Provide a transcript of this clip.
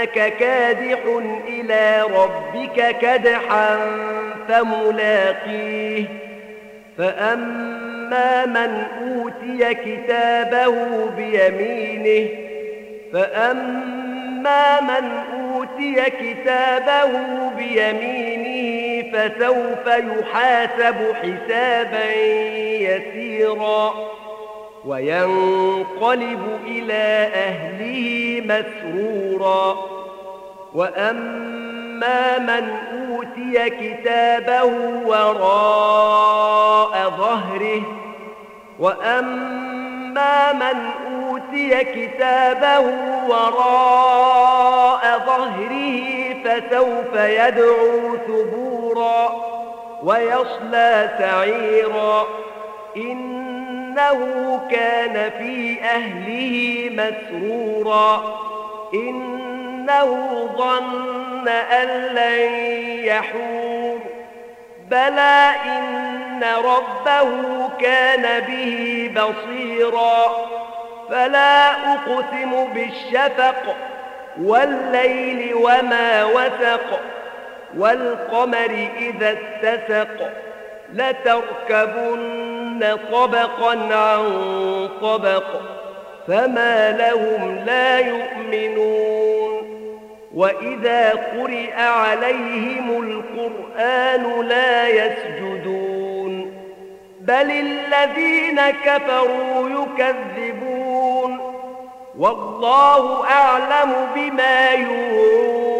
إنك كادح إلى ربك كدحا فملاقيه. فأما من أوتي كتابه بيمينه فأما من أوتي كتابه بيمينه فسوف يحاسب حسابا يسيرا. وينقلب إلى أهله مسرورا. وأما من أوتي كتابه وراء ظهره وأما من أوتي كتابه وراء ظهره فسوف يدعو ثبورا ويصلى سعيرا. إنه كان في أهله مسرورا. إنه ظن أن لن يحور. بلى إن ربه كان به بصيرا. فلا أقسم بالشفق والليل وما وسق. والقمر إذا اتسق. لتركبن طبقا عن طبق فما لهم لا يؤمنون. وإذا قرئ عليهم القرآن لا يسجدون. بل الذين كفروا يكذبون. والله أعلم بما يوعون.